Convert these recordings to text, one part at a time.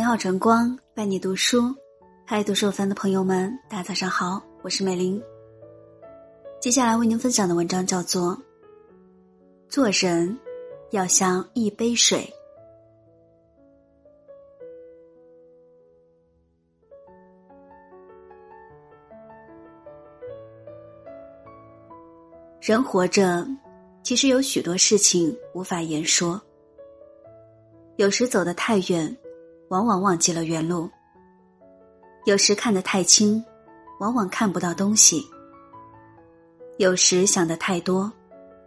美好晨光伴你读书，嗨，读书番的朋友们，大家早上好，我是美玲。接下来为您分享的文章叫做《做人要像一杯水》。人活着，其实有许多事情无法言说。有时走得太远，往往忘记了原路；有时看得太清，往往看不到东西；有时想的太多，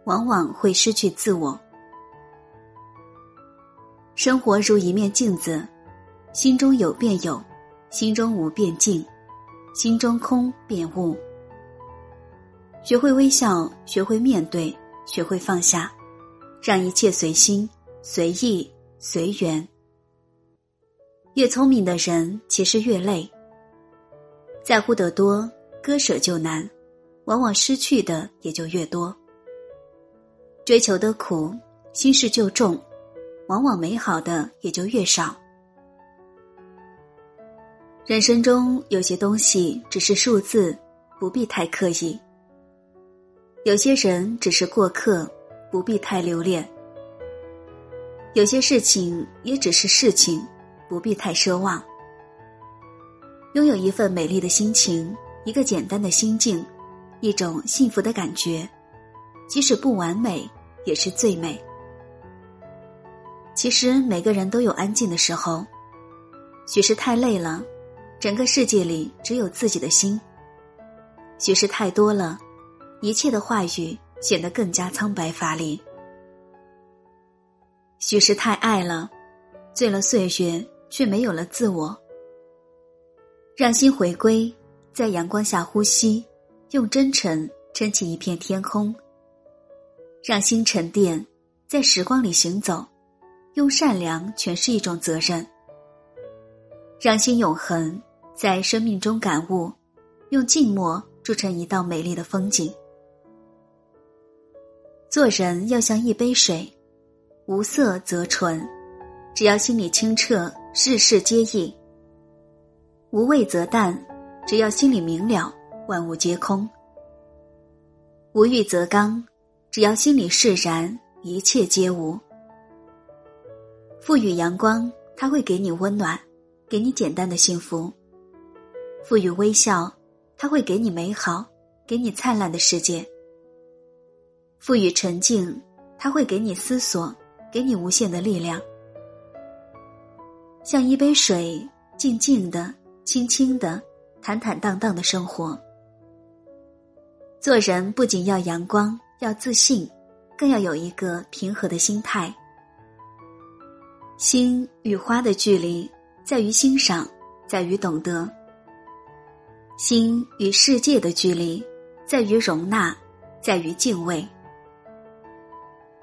往往会失去自我。生活如一面镜子，心中有便有，心中无便静，心中空便悟。学会微笑，学会面对，学会放下，让一切随心随意。随缘。越聪明的人，其实越累。在乎得多，割舍就难，往往失去的也就越多。追求的苦，心事就重，往往美好的也就越少。人生中有些东西只是数字，不必太刻意；有些人只是过客，不必太留恋。有些事情也只是事情，不必太奢望。拥有一份美丽的心情，一个简单的心境，一种幸福的感觉，即使不完美，也是最美。其实每个人都有安静的时候，许是太累了，整个世界里只有自己的心；许是太多了，一切的话语显得更加苍白乏力。许是太爱了，醉了岁月，却没有了自我。让心回归，在阳光下呼吸，用真诚撑起一片天空。让心沉淀，在时光里行走，用善良诠释一种责任。让心永恒，在生命中感悟，用静默铸成一道美丽的风景。做人要像一杯水。无色则纯，只要心里清澈，事事皆易；无畏则淡，只要心里明了，万物皆空；无欲则刚，只要心里释然，一切皆无。赋予阳光，它会给你温暖，给你简单的幸福；赋予微笑，它会给你美好，给你灿烂的世界；赋予沉静，它会给你思索。给你无限的力量，像一杯水，静静的、轻轻的、坦坦荡荡的生活。做人不仅要阳光，要自信，更要有一个平和的心态。心与花的距离在于欣赏，在于懂得；心与世界的距离在于容纳，在于敬畏。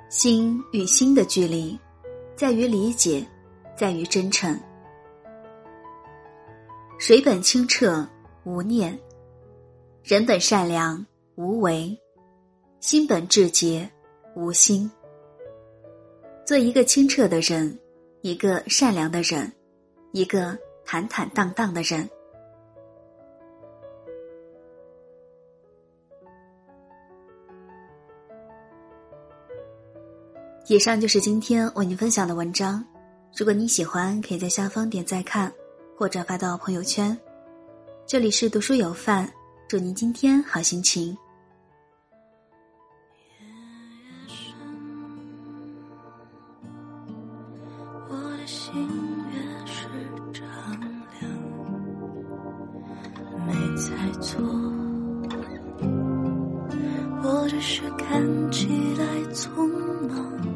心与心的距离，在于理解，在于真诚。水本清澈无念，人本善良无为，心本至洁无心。做一个清澈的人，一个善良的人，一个坦坦荡荡的人。以上就是今天为您分享的文章。如果你喜欢，可以在下方点赞看，或者发到朋友圈。这里是读书有范，祝您今天好心情。我的心越是丈量，没猜错，我只是看起来匆忙。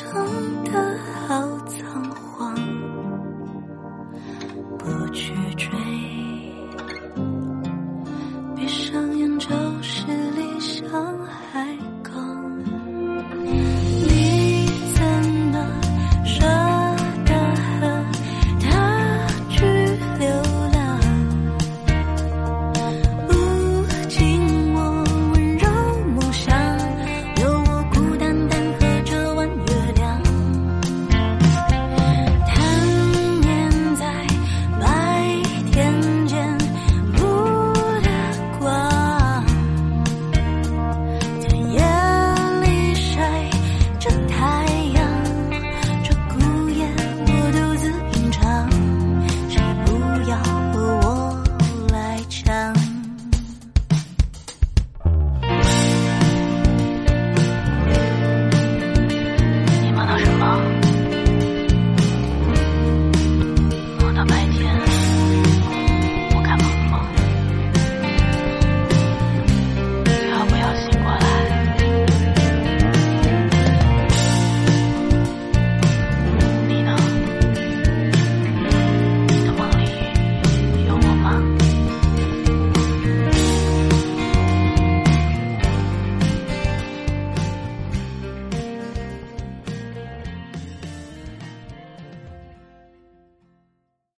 成的。